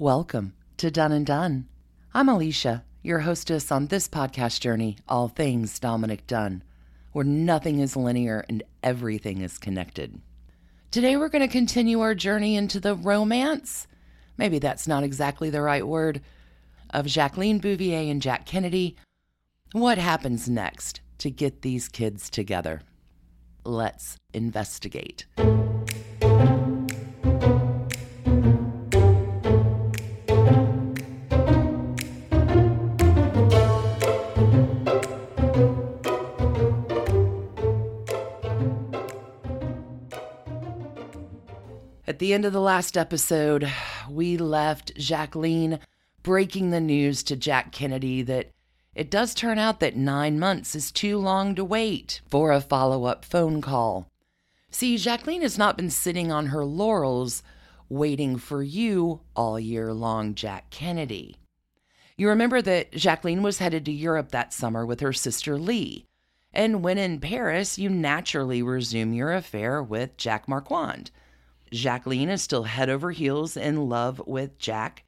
Welcome to Dunne and Done. I'm Alicia, your hostess on this podcast journey, All Things Dominick Dunne, where nothing is linear and everything is connected. Today, we're going to continue our journey into the romance. Maybe that's not exactly the right word. Of Jacqueline Bouvier and Jack Kennedy. What happens next to get these kids together? Let's investigate. At the end of the last episode, we left Jacqueline breaking the news to Jack Kennedy that it does turn out that nine months is too long to wait for a follow up phone call. See, Jacqueline has not been sitting on her laurels waiting for you all year long, Jack Kennedy. You remember that Jacqueline was headed to Europe that summer with her sister Lee. And when in Paris, you naturally resume your affair with Jack Marquand. Jacqueline is still head over heels in love with Jack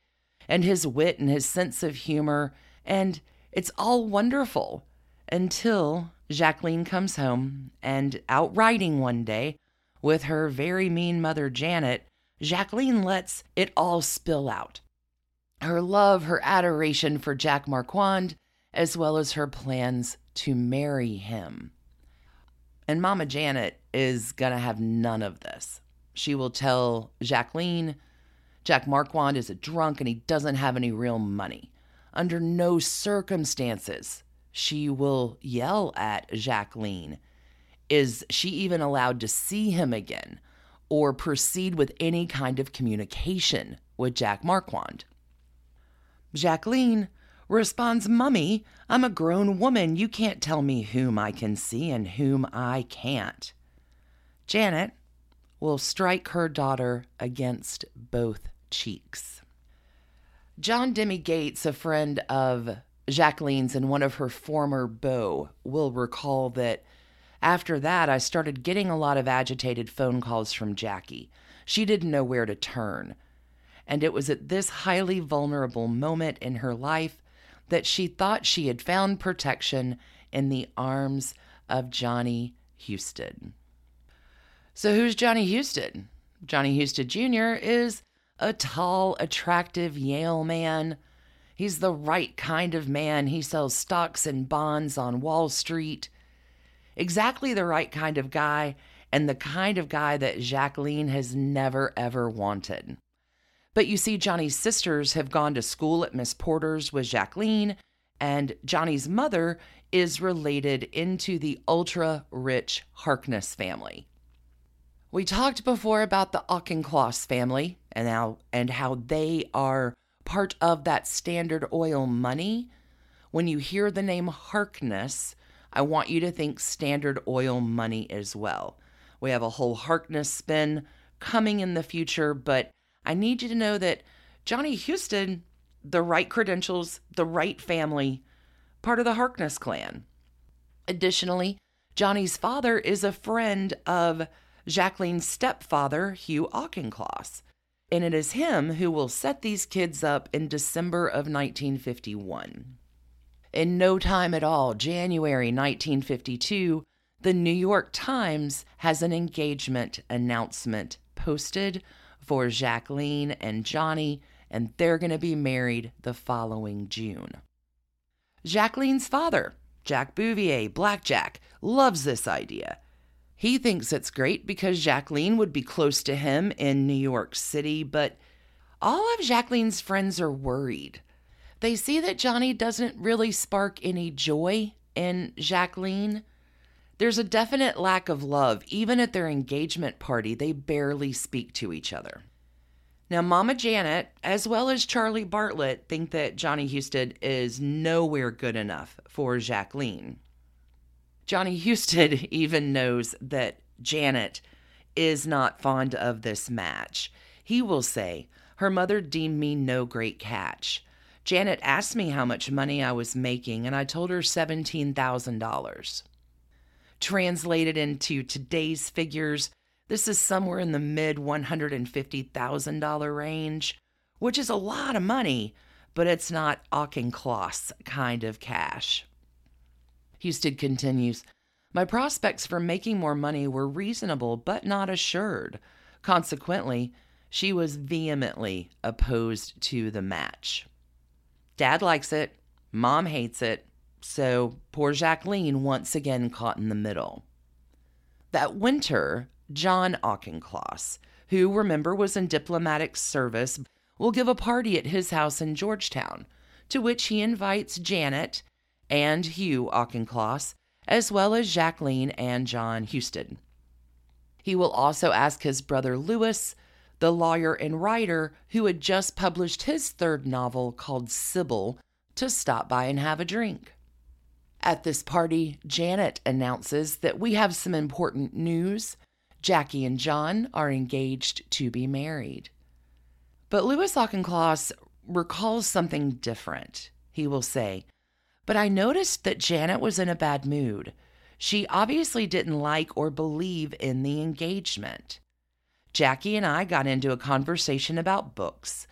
and his wit and his sense of humor, and it's all wonderful until Jacqueline comes home and out riding one day with her very mean mother Janet, Jacqueline lets it all spill out. Her love, her adoration for Jack Marquand, as well as her plans to marry him. And Mama Janet is going to have none of this. She will tell Jacqueline Jack Marquand is a drunk and he doesn't have any real money. Under no circumstances she will yell at Jacqueline. Is she even allowed to see him again or proceed with any kind of communication with Jack Marquand? Jacqueline responds, Mummy, I'm a grown woman. You can't tell me whom I can see and whom I can't. Janet will strike her daughter against both cheeks. John Demi Gates, a friend of Jacqueline's and one of her former beaux, will recall that after that, I started getting a lot of agitated phone calls from Jackie. She didn't know where to turn. And it was at this highly vulnerable moment in her life that she thought she had found protection in the arms of Johnny Husted. So, who's Johnny Husted? Johnny Husted Jr. is a tall, attractive Yale man. He's the right kind of man. He sells stocks and bonds on Wall Street. Exactly the right kind of guy, and the kind of guy that Jacqueline has never, ever wanted. But you see, Johnny's sisters have gone to school at Miss Porter's with Jacqueline, and Johnny's mother is related into the ultra rich Harkness family. We talked before about the Auchincloss family and how and how they are part of that Standard Oil money. When you hear the name Harkness, I want you to think Standard Oil money as well. We have a whole Harkness spin coming in the future, but I need you to know that Johnny Husted, the right credentials, the right family, part of the Harkness clan. Additionally, Johnny's father is a friend of Jacqueline's stepfather, Hugh Auchincloss. And it is him who will set these kids up in December of 1951. In no time at all, January 1952, the New York Times has an engagement announcement posted for Jacqueline and Johnny, and they're going to be married the following June. Jacqueline's father, Jack Bouvier, Blackjack, loves this idea. He thinks it's great because Jacqueline would be close to him in New York City, but all of Jacqueline's friends are worried. They see that Johnny doesn't really spark any joy in Jacqueline. There's a definite lack of love. Even at their engagement party, they barely speak to each other. Now, Mama Janet, as well as Charlie Bartlett, think that Johnny Husted is nowhere good enough for Jacqueline. Johnny Husted even knows that Janet is not fond of this match. He will say, Her mother deemed me no great catch. Janet asked me how much money I was making, and I told her $17,000. Translated into today's figures, this is somewhere in the mid $150,000 range, which is a lot of money, but it's not Auchincloss kind of cash. Husted continues My prospects for making more money were reasonable but not assured. Consequently, she was vehemently opposed to the match. Dad likes it, mom hates it, so poor Jacqueline once again caught in the middle. That winter, John Auchincloss, who remember was in diplomatic service, will give a party at his house in Georgetown, to which he invites Janet and Hugh Auchincloss, as well as Jacqueline and John Husted. He will also ask his brother Louis, the lawyer and writer who had just published his third novel called Sybil, to stop by and have a drink. At this party, Janet announces that we have some important news. Jackie and John are engaged to be married. But Louis Auchincloss recalls something different. He will say, But I noticed that Janet was in a bad mood. She obviously didn't like or believe in the engagement. Jackie and I got into a conversation about books.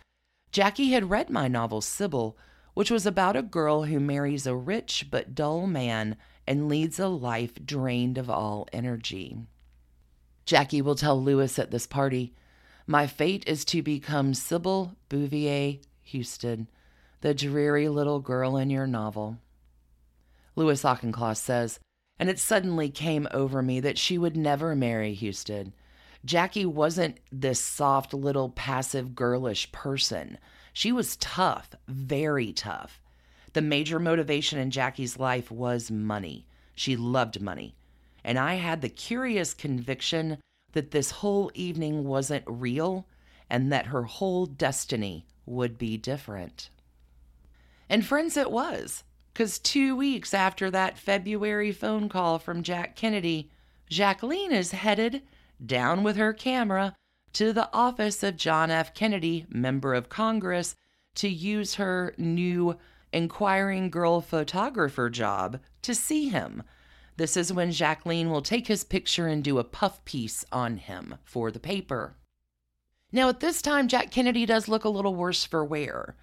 Jackie had read my novel, Sybil, which was about a girl who marries a rich but dull man and leads a life drained of all energy. Jackie will tell Louis at this party, My fate is to become Sybil Bouvier Husted, the dreary little girl in your novel. Louis Auchincloss says, and it suddenly came over me that she would never marry Husted. Jackie wasn't this soft little passive girlish person. She was tough, very tough. The major motivation in Jackie's life was money. She loved money. And I had the curious conviction that this whole evening wasn't real and that her whole destiny would be different. And friends, it was, because two weeks after that February phone call from Jack Kennedy, Jacqueline is headed down with her camera to the office of John F. Kennedy, member of Congress, to use her new inquiring girl photographer job to see him. This is when Jacqueline will take his picture and do a puff piece on him for the paper. Now, at this time, Jack Kennedy does look a little worse for wear.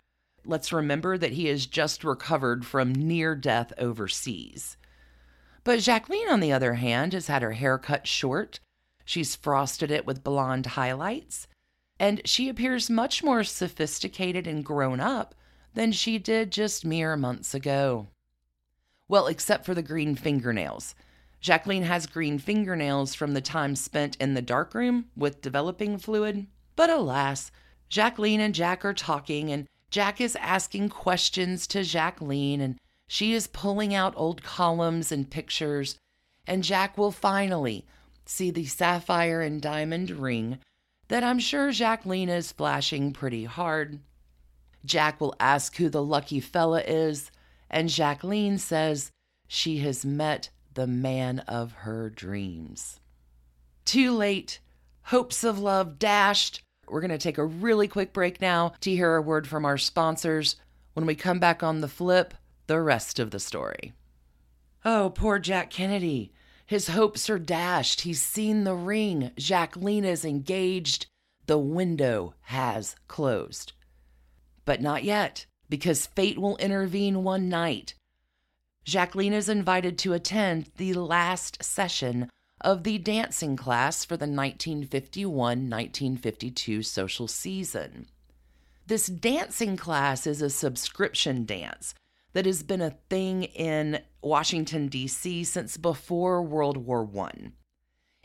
Let's remember that he has just recovered from near death overseas. But Jacqueline, on the other hand, has had her hair cut short. She's frosted it with blonde highlights, and she appears much more sophisticated and grown up than she did just mere months ago. Well, except for the green fingernails. Jacqueline has green fingernails from the time spent in the darkroom with developing fluid. But alas, Jacqueline and Jack are talking, and Jack is asking questions to Jacqueline, and she is pulling out old columns and pictures, and Jack will finally see the sapphire and diamond ring that I'm sure Jacqueline is flashing pretty hard. Jack will ask who the lucky fella is, and Jacqueline says she has met the man of her dreams. Too late. Hopes of love dashed. We're going to take a really quick break now to hear a word from our sponsors. When we come back on the flip, the rest of the story. Oh, poor Jack Kennedy. His hopes are dashed. He's seen the ring. Jacqueline is engaged. The window has closed. But not yet, because fate will intervene one night. Jacqueline is invited to attend the last session of the dancing class for the 1951 1952 social season. This dancing class is a subscription dance that has been a thing in Washington, D.C. since before World War I.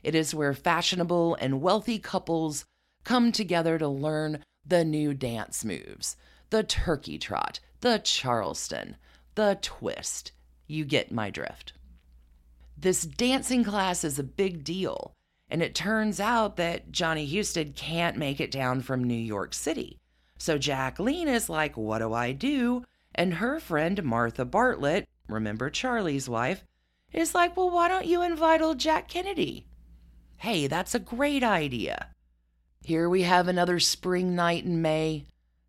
It is where fashionable and wealthy couples come together to learn the new dance moves the turkey trot, the charleston, the twist. You get my drift. This dancing class is a big deal, and it turns out that Johnny Husted can't make it down from New York City. So Jacqueline is like, What do I do? And her friend Martha Bartlett, remember Charlie's wife, is like, Well, why don't you invite old Jack Kennedy? Hey, that's a great idea. Here we have another spring night in May.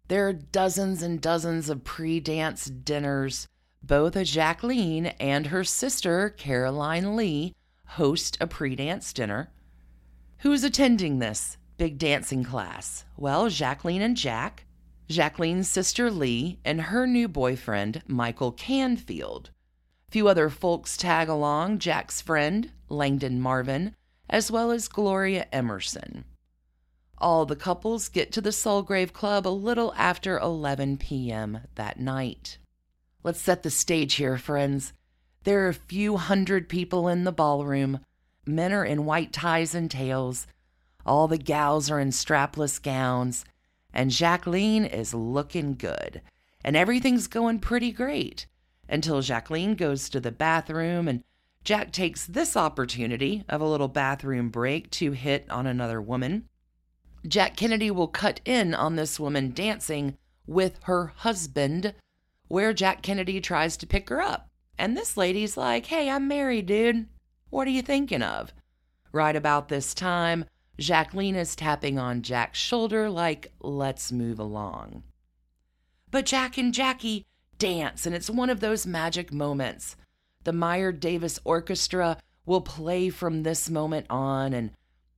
There are dozens and dozens of pre dance dinners. Both Jacqueline and her sister, Caroline Lee, host a pre dance dinner. Who's attending this big dancing class? Well, Jacqueline and Jack, Jacqueline's sister Lee, and her new boyfriend, Michael Canfield. A few other folks tag along Jack's friend, Langdon Marvin, as well as Gloria Emerson. All the couples get to the Sulgrave Club a little after 11 p.m. that night. Let's set the stage here, friends. There are a few hundred people in the ballroom. Men are in white ties and tails. All the gals are in strapless gowns. And Jacqueline is looking good. And everything's going pretty great until Jacqueline goes to the bathroom and Jack takes this opportunity of a little bathroom break to hit on another woman. Jack Kennedy will cut in on this woman dancing with her husband, where Jack Kennedy tries to pick her up. And this lady's like, Hey, I'm married, dude. What are you thinking of? Right about this time, Jacqueline is tapping on Jack's shoulder, like, Let's move along. But Jack and Jackie dance, and it's one of those magic moments. The Meyer Davis Orchestra will play from this moment on, and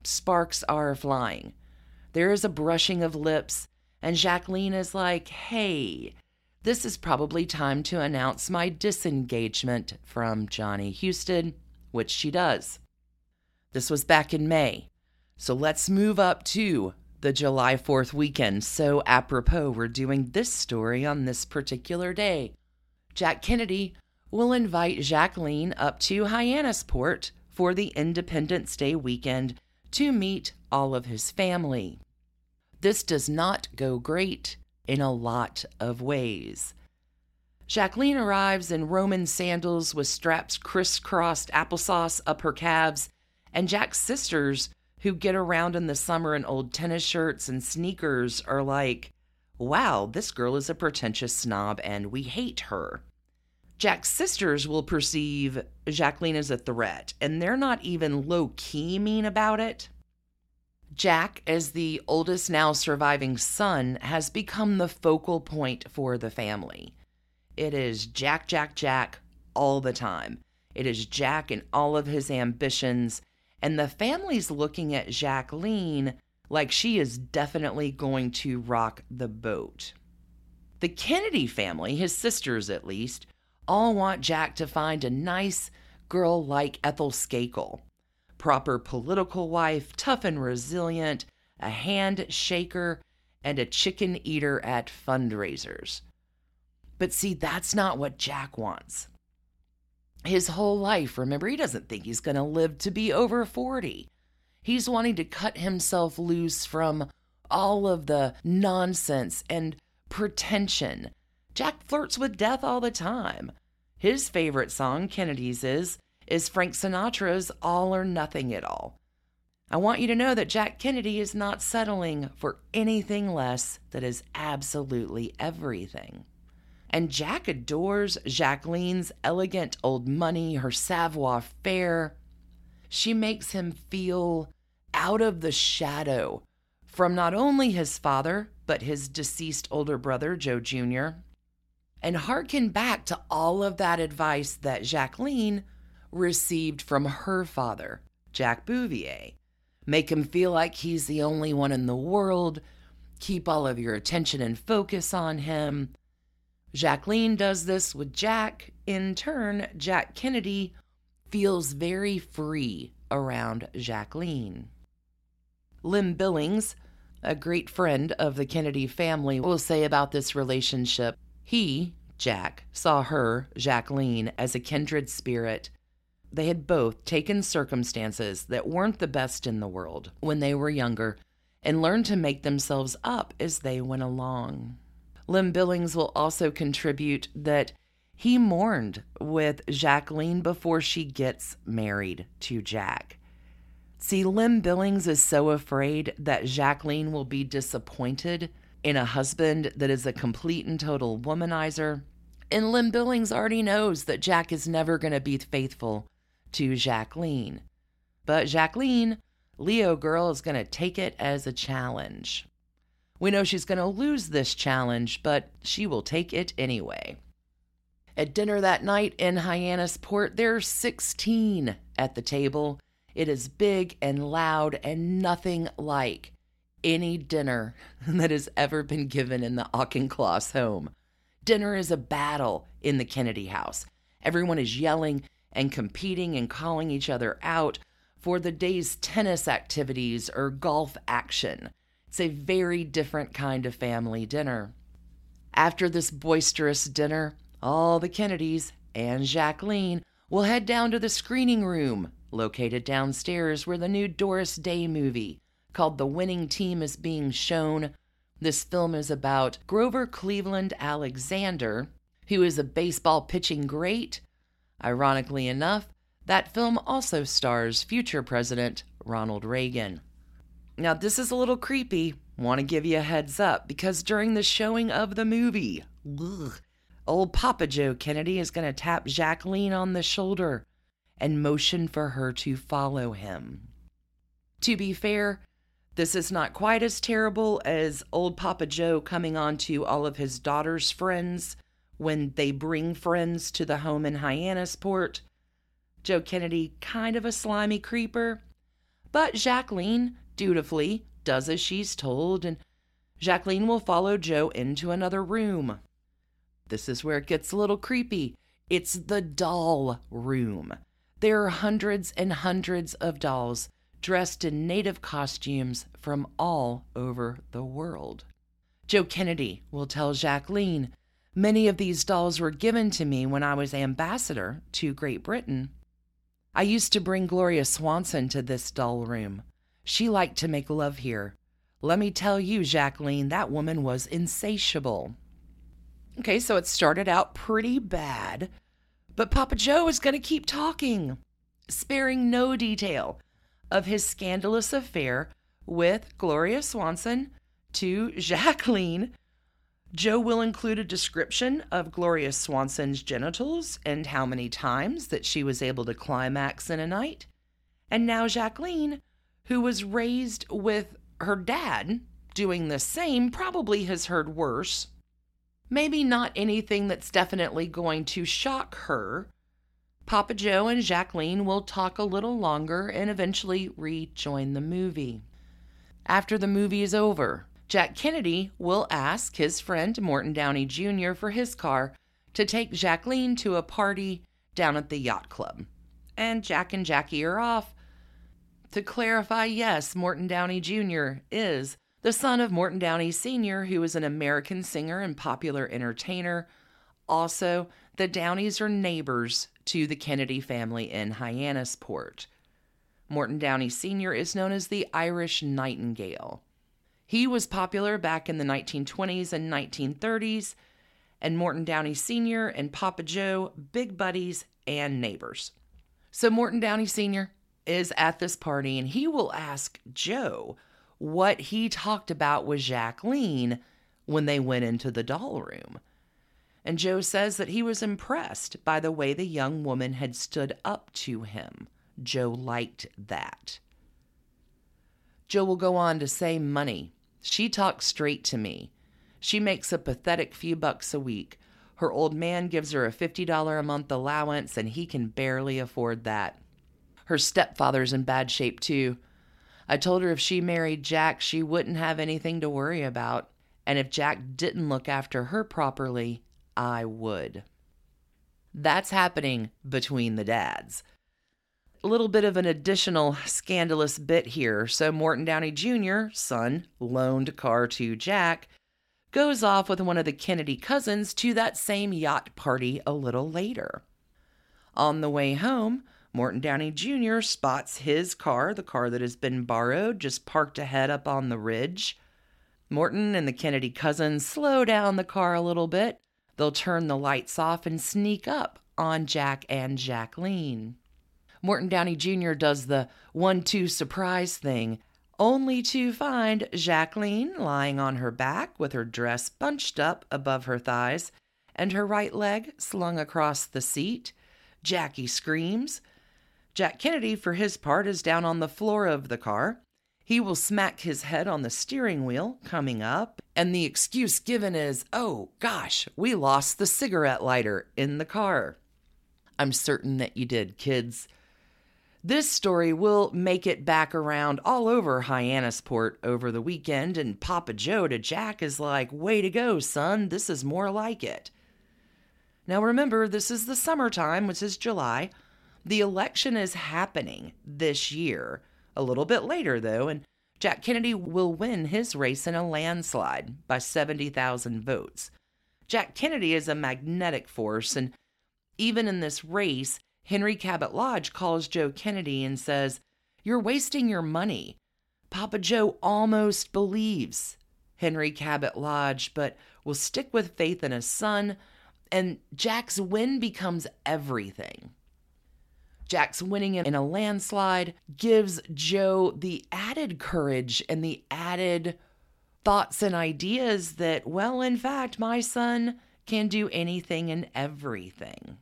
sparks are flying. There is a brushing of lips, and Jacqueline is like, Hey, this is probably time to announce my disengagement from Johnny Husted, which she does. This was back in May. So let's move up to the July 4th weekend. So, apropos, we're doing this story on this particular day. Jack Kennedy will invite Jacqueline up to Hyannisport for the Independence Day weekend to meet all of his family. This does not go great in a lot of ways. Jacqueline arrives in Roman sandals with straps crisscrossed applesauce up her calves, and Jack's sisters who get around in the summer in old tennis shirts and sneakers are like, wow, this girl is a pretentious snob and we hate her. Jack's sisters will perceive Jacqueline as a threat, and they're not even low key mean about it. Jack, as the oldest now surviving son, has become the focal point for the family. It is Jack, Jack, Jack all the time. It is Jack and all of his ambitions and the family's looking at Jacqueline like she is definitely going to rock the boat. The Kennedy family, his sisters at least, all want Jack to find a nice girl like Ethel Skakel. Proper political wife, tough and resilient, a hand shaker, and a chicken eater at fundraisers. But see, that's not what Jack wants his whole life. Remember, he doesn't think he's going to live to be over 40. He's wanting to cut himself loose from all of the nonsense and pretension. Jack flirts with death all the time. His favorite song, Kennedy's, is, is Frank Sinatra's All or Nothing at All. I want you to know that Jack Kennedy is not settling for anything less that is absolutely everything. And Jack adores Jacqueline's elegant old money, her savoir faire. She makes him feel out of the shadow from not only his father, but his deceased older brother, Joe Jr., and harken back to all of that advice that Jacqueline received from her father, Jack Bouvier. Make him feel like he's the only one in the world. Keep all of your attention and focus on him. Jacqueline does this with Jack. In turn, Jack Kennedy feels very free around Jacqueline. Lem Billings, a great friend of the Kennedy family, will say about this relationship he, Jack, saw her, Jacqueline, as a kindred spirit. They had both taken circumstances that weren't the best in the world when they were younger and learned to make themselves up as they went along. Lem Billings will also contribute that he mourned with Jacqueline before she gets married to Jack. See, Lem Billings is so afraid that Jacqueline will be disappointed in a husband that is a complete and total womanizer. And Lem Billings already knows that Jack is never going to be faithful to Jacqueline. But Jacqueline, Leo girl, is going to take it as a challenge. We know she's going to lose this challenge, but she will take it anyway. At dinner that night in Hyannisport, there are 16 at the table. It is big and loud and nothing like any dinner that has ever been given in the Auchincloss home. Dinner is a battle in the Kennedy house. Everyone is yelling and competing and calling each other out for the day's tennis activities or golf action. It's a very different kind of family dinner. After this boisterous dinner, all the Kennedys and Jacqueline will head down to the screening room located downstairs where the new Doris Day movie called The Winning Team is being shown. This film is about Grover Cleveland Alexander, who is a baseball pitching great. Ironically enough, that film also stars future President Ronald Reagan. Now, this is a little creepy. Want to give you a heads up because during the showing of the movie, ugh, old Papa Joe Kennedy is going to tap Jacqueline on the shoulder and motion for her to follow him. To be fair, this is not quite as terrible as old Papa Joe coming on to all of his daughter's friends when they bring friends to the home in Hyannisport. Joe Kennedy, kind of a slimy creeper, but Jacqueline dutifully does as she's told, and Jacqueline will follow Joe into another room. This is where it gets a little creepy. It's the doll room. There are hundreds and hundreds of dolls dressed in native costumes from all over the world. Joe Kennedy will tell Jacqueline, Many of these dolls were given to me when I was ambassador to Great Britain. I used to bring Gloria Swanson to this doll room. She liked to make love here. Let me tell you, Jacqueline, that woman was insatiable. Okay, so it started out pretty bad, but Papa Joe is going to keep talking, sparing no detail of his scandalous affair with Gloria Swanson to Jacqueline. Joe will include a description of Gloria Swanson's genitals and how many times that she was able to climax in a night. And now Jacqueline, who was raised with her dad doing the same, probably has heard worse Maybe not anything that's definitely going to shock her. Papa Joe and Jacqueline will talk a little longer and eventually rejoin the movie. After the movie is over, Jack Kennedy will ask his friend Morton Downey Jr. for his car to take Jacqueline to a party down at the yacht club. And Jack and Jackie are off. To clarify, yes, Morton Downey Jr. is the son of Morton Downey Sr., who is an American singer and popular entertainer. Also, the Downeys are neighbors to the Kennedy family in Hyannisport. Morton Downey Sr. is known as the Irish Nightingale. He was popular back in the 1920s and 1930s, and Morton Downey Sr. and Papa Joe, big buddies and neighbors. So, Morton Downey Sr. is at this party and he will ask Joe what he talked about with Jacqueline when they went into the doll room. And Joe says that he was impressed by the way the young woman had stood up to him. Joe liked that. Joe will go on to say money. She talks straight to me. She makes a pathetic few bucks a week. Her old man gives her a $50 a month allowance, and he can barely afford that. Her stepfather's in bad shape, too. I told her if she married Jack, she wouldn't have anything to worry about. And if Jack didn't look after her properly, I would. That's happening between the dads. Little bit of an additional scandalous bit here. So, Morton Downey Jr., son, loaned car to Jack, goes off with one of the Kennedy cousins to that same yacht party a little later. On the way home, Morton Downey Jr. spots his car, the car that has been borrowed, just parked ahead up on the ridge. Morton and the Kennedy cousins slow down the car a little bit. They'll turn the lights off and sneak up on Jack and Jacqueline. Morton Downey Jr. does the one two surprise thing, only to find Jacqueline lying on her back with her dress bunched up above her thighs and her right leg slung across the seat. Jackie screams. Jack Kennedy, for his part, is down on the floor of the car. He will smack his head on the steering wheel coming up, and the excuse given is, oh gosh, we lost the cigarette lighter in the car. I'm certain that you did, kids. This story will make it back around all over Hyannisport over the weekend, and Papa Joe to Jack is like, Way to go, son, this is more like it. Now remember, this is the summertime, which is July. The election is happening this year, a little bit later though, and Jack Kennedy will win his race in a landslide by 70,000 votes. Jack Kennedy is a magnetic force, and even in this race, Henry Cabot Lodge calls Joe Kennedy and says, You're wasting your money. Papa Joe almost believes Henry Cabot Lodge, but will stick with faith in his son, and Jack's win becomes everything. Jack's winning in a landslide gives Joe the added courage and the added thoughts and ideas that, well, in fact, my son can do anything and everything.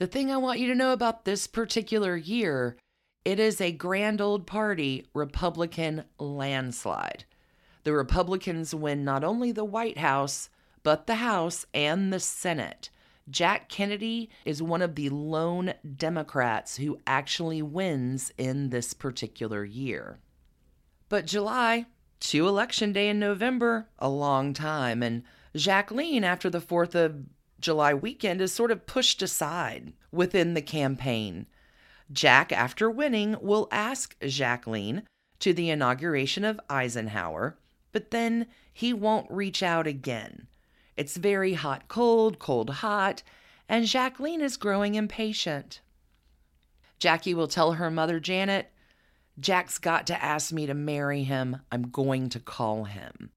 The thing I want you to know about this particular year, it is a grand old party Republican landslide. The Republicans win not only the White House, but the House and the Senate. Jack Kennedy is one of the lone Democrats who actually wins in this particular year. But July, to Election Day in November, a long time, and Jacqueline, after the 4th of July weekend is sort of pushed aside within the campaign. Jack, after winning, will ask Jacqueline to the inauguration of Eisenhower, but then he won't reach out again. It's very hot, cold, cold, hot, and Jacqueline is growing impatient. Jackie will tell her mother, Janet, Jack's got to ask me to marry him. I'm going to call him.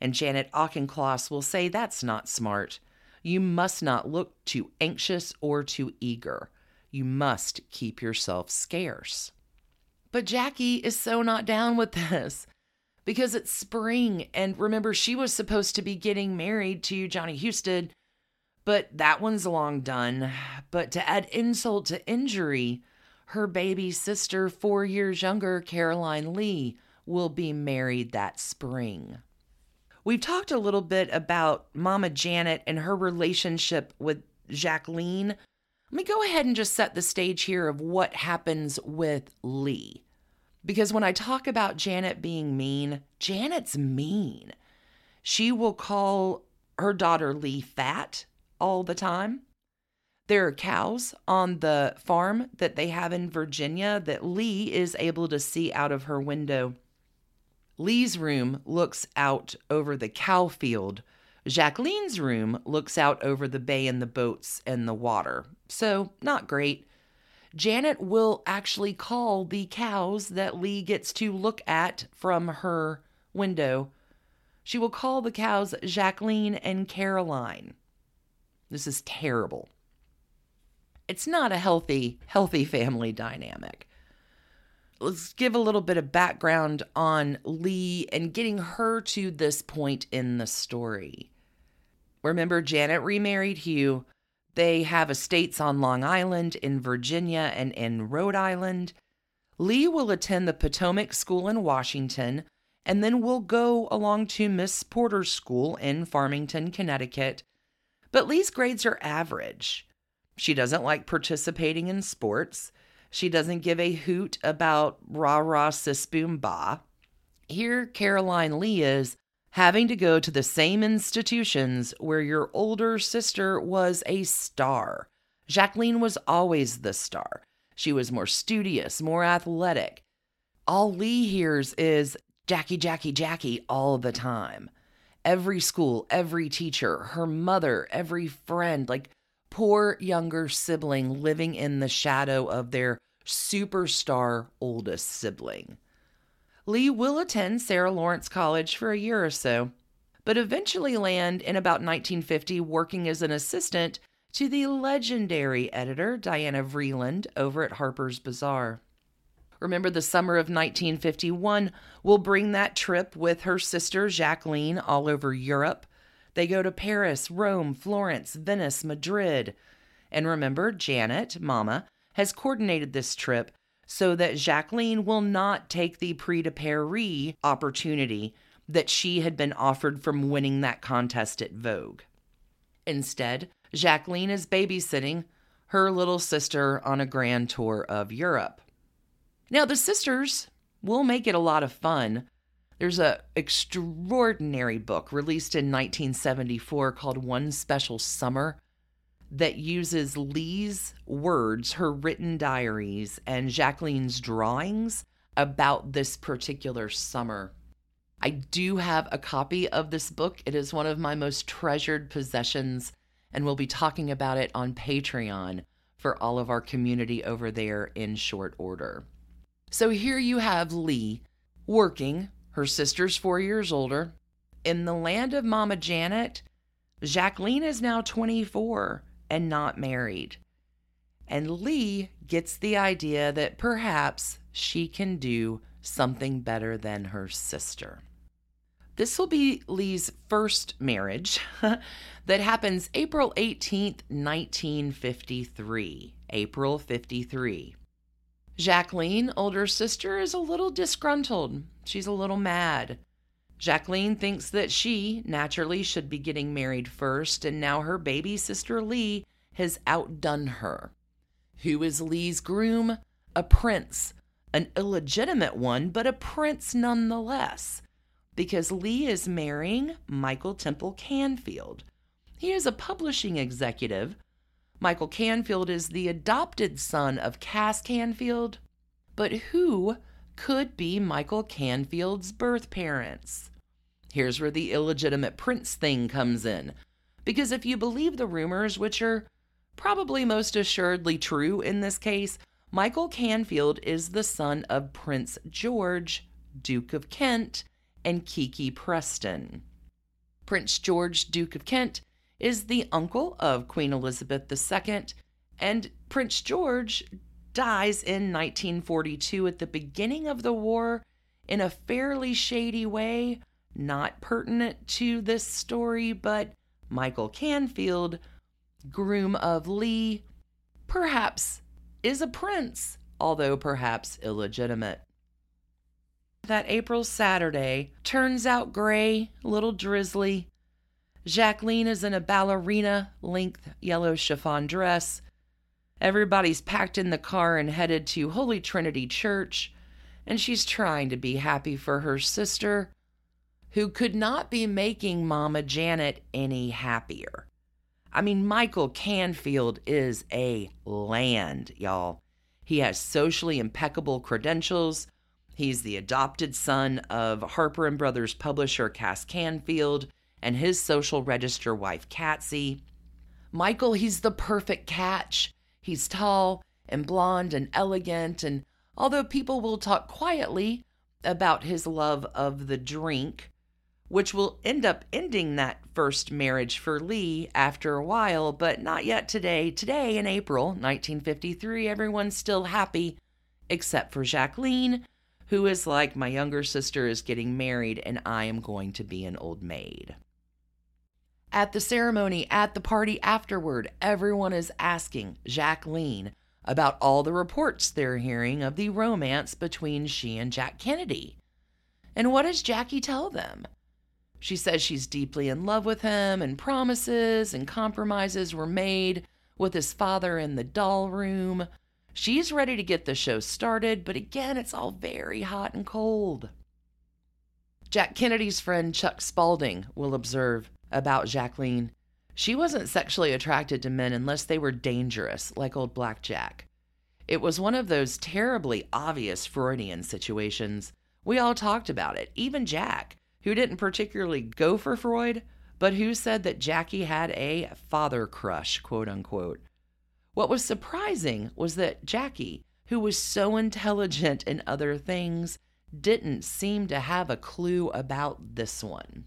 And Janet Auchincloss will say, That's not smart. You must not look too anxious or too eager. You must keep yourself scarce. But Jackie is so not down with this because it's spring. And remember, she was supposed to be getting married to Johnny Husted, but that one's long done. But to add insult to injury, her baby sister, four years younger, Caroline Lee, will be married that spring. We've talked a little bit about Mama Janet and her relationship with Jacqueline. Let me go ahead and just set the stage here of what happens with Lee. Because when I talk about Janet being mean, Janet's mean. She will call her daughter Lee fat all the time. There are cows on the farm that they have in Virginia that Lee is able to see out of her window Lee's room looks out over the cow field. Jacqueline's room looks out over the bay and the boats and the water. So, not great. Janet will actually call the cows that Lee gets to look at from her window. She will call the cows Jacqueline and Caroline. This is terrible. It's not a healthy, healthy family dynamic let's give a little bit of background on Lee and getting her to this point in the story. Remember, Janet remarried Hugh. They have estates on Long Island, in Virginia, and in Rhode Island. Lee will attend the Potomac School in Washington and then will go along to Miss Porter's School in Farmington, Connecticut. But Lee's grades are average. She doesn't like participating in sports. She doesn't give a hoot about rah rah sis boom ba. Here, Caroline Lee is having to go to the same institutions where your older sister was a star. Jacqueline was always the star. She was more studious, more athletic. All Lee hears is Jackie, Jackie, Jackie all the time. Every school, every teacher, her mother, every friend, like poor younger sibling living in the shadow of their superstar oldest sibling. Lee will attend Sarah Lawrence College for a year or so, but eventually land in about 1950 working as an assistant to the legendary editor Diana Vreeland over at Harper's Bazaar. Remember, the summer of 1951 will bring that trip with her sister Jacqueline all over Europe. They go to Paris, Rome, Florence, Venice, Madrid. And remember, Janet, Mama, has coordinated this trip so that Jacqueline will not take the Prix de Paris opportunity that she had been offered from winning that contest at Vogue. Instead, Jacqueline is babysitting her little sister on a grand tour of Europe. Now, the sisters will make it a lot of fun. There's a extraordinary book released in 1974 called One Special Summer that uses Lee's words, her written diaries, and Jacqueline's drawings about this particular summer. I do have a copy of this book. It is one of my most treasured possessions, and we'll be talking about it on Patreon for all of our community over there in short order. So here you have Lee working, her sister's four years older. In the land of Mama Janet, Jacqueline is now 24 and not married. And Lee gets the idea that perhaps she can do something better than her sister. This will be Lee's first marriage that happens April 18th, 1953. April 53. Jacqueline, older sister, is a little disgruntled. She's a little mad. Jacqueline thinks that she, naturally, should be getting married first, and now her baby sister Lee has outdone her. Who is Lee's groom? A prince. An illegitimate one, but a prince nonetheless, because Lee is marrying Michael Temple Canfield. He is a publishing executive. Michael Canfield is the adopted son of Cass Canfield. But who could be Michael Canfield's birth parents? Here's where the illegitimate prince thing comes in. Because if you believe the rumors, which are probably most assuredly true in this case, Michael Canfield is the son of Prince George, Duke of Kent, and Kiki Preston. Prince George, Duke of Kent, is the uncle of Queen Elizabeth II, and Prince George dies in 1942 at the beginning of the war in a fairly shady way, not pertinent to this story, but Michael Canfield groom of Lee, perhaps is a prince, although perhaps illegitimate. That April Saturday turns out gray, little drizzly. Jacqueline is in a ballerina length yellow chiffon dress. Everybody's packed in the car and headed to Holy Trinity Church, and she's trying to be happy for her sister, who could not be making Mama Janet any happier. I mean, Michael Canfield is a land, y'all. He has socially impeccable credentials. He's the adopted son of Harper and Brothers publisher Cass Canfield and his social register wife Catsy. Michael, he's the perfect catch. He's tall and blonde and elegant, and although people will talk quietly about his love of the drink, which will end up ending that first marriage for Lee after a while, but not yet today. Today, in April 1953, everyone's still happy, except for Jacqueline, who is like, My younger sister is getting married, and I am going to be an old maid. At the ceremony, at the party afterward, everyone is asking Jacqueline about all the reports they're hearing of the romance between she and Jack Kennedy. And what does Jackie tell them? She says she's deeply in love with him, and promises and compromises were made with his father in the doll room. She's ready to get the show started, but again, it's all very hot and cold. Jack Kennedy's friend Chuck Spalding will observe about Jacqueline she wasn't sexually attracted to men unless they were dangerous, like old Black Jack. It was one of those terribly obvious Freudian situations. We all talked about it, even Jack who didn't particularly go for Freud, but who said that Jackie had a father crush, quote unquote. What was surprising was that Jackie, who was so intelligent in other things, didn't seem to have a clue about this one.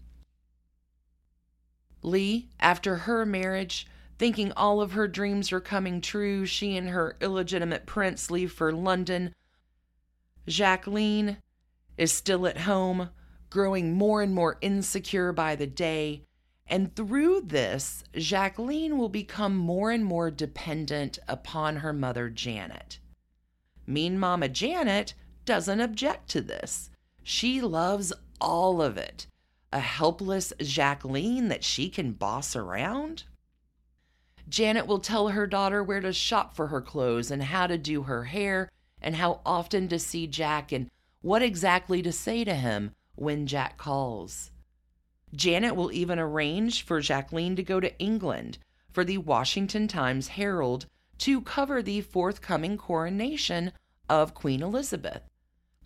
Lee, after her marriage, thinking all of her dreams are coming true, she and her illegitimate prince leave for London. Jacqueline is still at home, growing more and more insecure by the day. And through this, Jacqueline will become more and more dependent upon her mother, Janet. Mean Mama Janet doesn't object to this. She loves all of it. A helpless Jacqueline that she can boss around. Janet will tell her daughter where to shop for her clothes and how to do her hair and how often to see Jack and what exactly to say to him when Jack calls. Janet will even arrange for Jacqueline to go to England for the Washington Times Herald to cover the forthcoming coronation of Queen Elizabeth.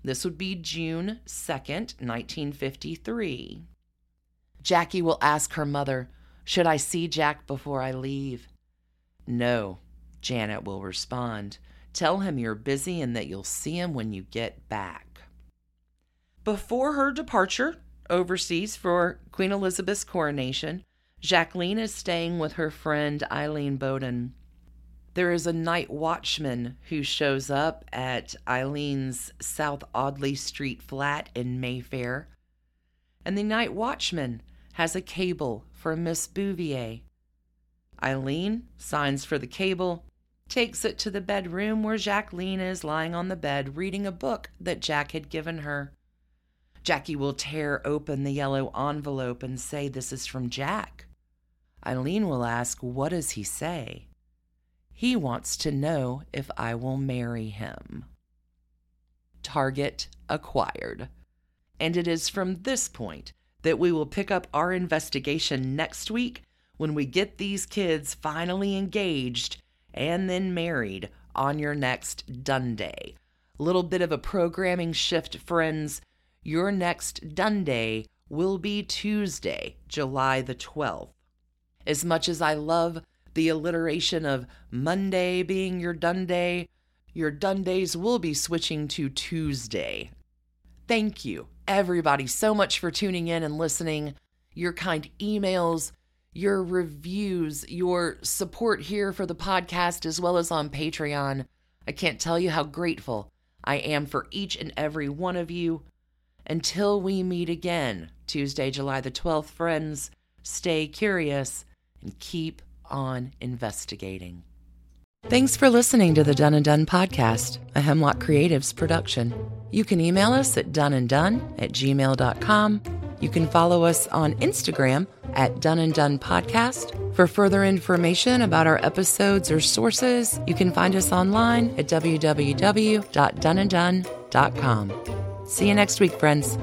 This would be June 2nd, 1953. Jackie will ask her mother, Should I see Jack before I leave? No, Janet will respond. Tell him you're busy and that you'll see him when you get back. Before her departure overseas for Queen Elizabeth's coronation, Jacqueline is staying with her friend Aileen Bowdoin. There is a night watchman who shows up at Aileen's South Audley Street flat in Mayfair, and the night watchman has a cable for Miss Bouvier. Aileen signs for the cable, takes it to the bedroom where Jacqueline is lying on the bed reading a book that Jack had given her. Jackie will tear open the yellow envelope and say, This is from Jack. Aileen will ask, What does he say? He wants to know if I will marry him. Target acquired. And it is from this point that we will pick up our investigation next week when we get these kids finally engaged and then married on your next Done Day. Little bit of a programming shift, friends. Your next Done Day will be Tuesday, July the 12th. As much as I love the alliteration of Monday being your Done Day, your Done Days will be switching to Tuesday. Thank you, everybody, so much for tuning in and listening. Your kind emails, your reviews, your support here for the podcast, as well as on Patreon. I can't tell you how grateful I am for each and every one of you. Until we meet again, Tuesday, July the 12th, friends, stay curious and keep on investigating. Thanks for listening to the Done and Done podcast, a Hemlock Creatives production. You can email us at doneanddone at gmail.com. You can follow us on Instagram at Done and Done Podcast. For further information about our episodes or sources, you can find us online at www.doneanddone.com. See you next week, friends.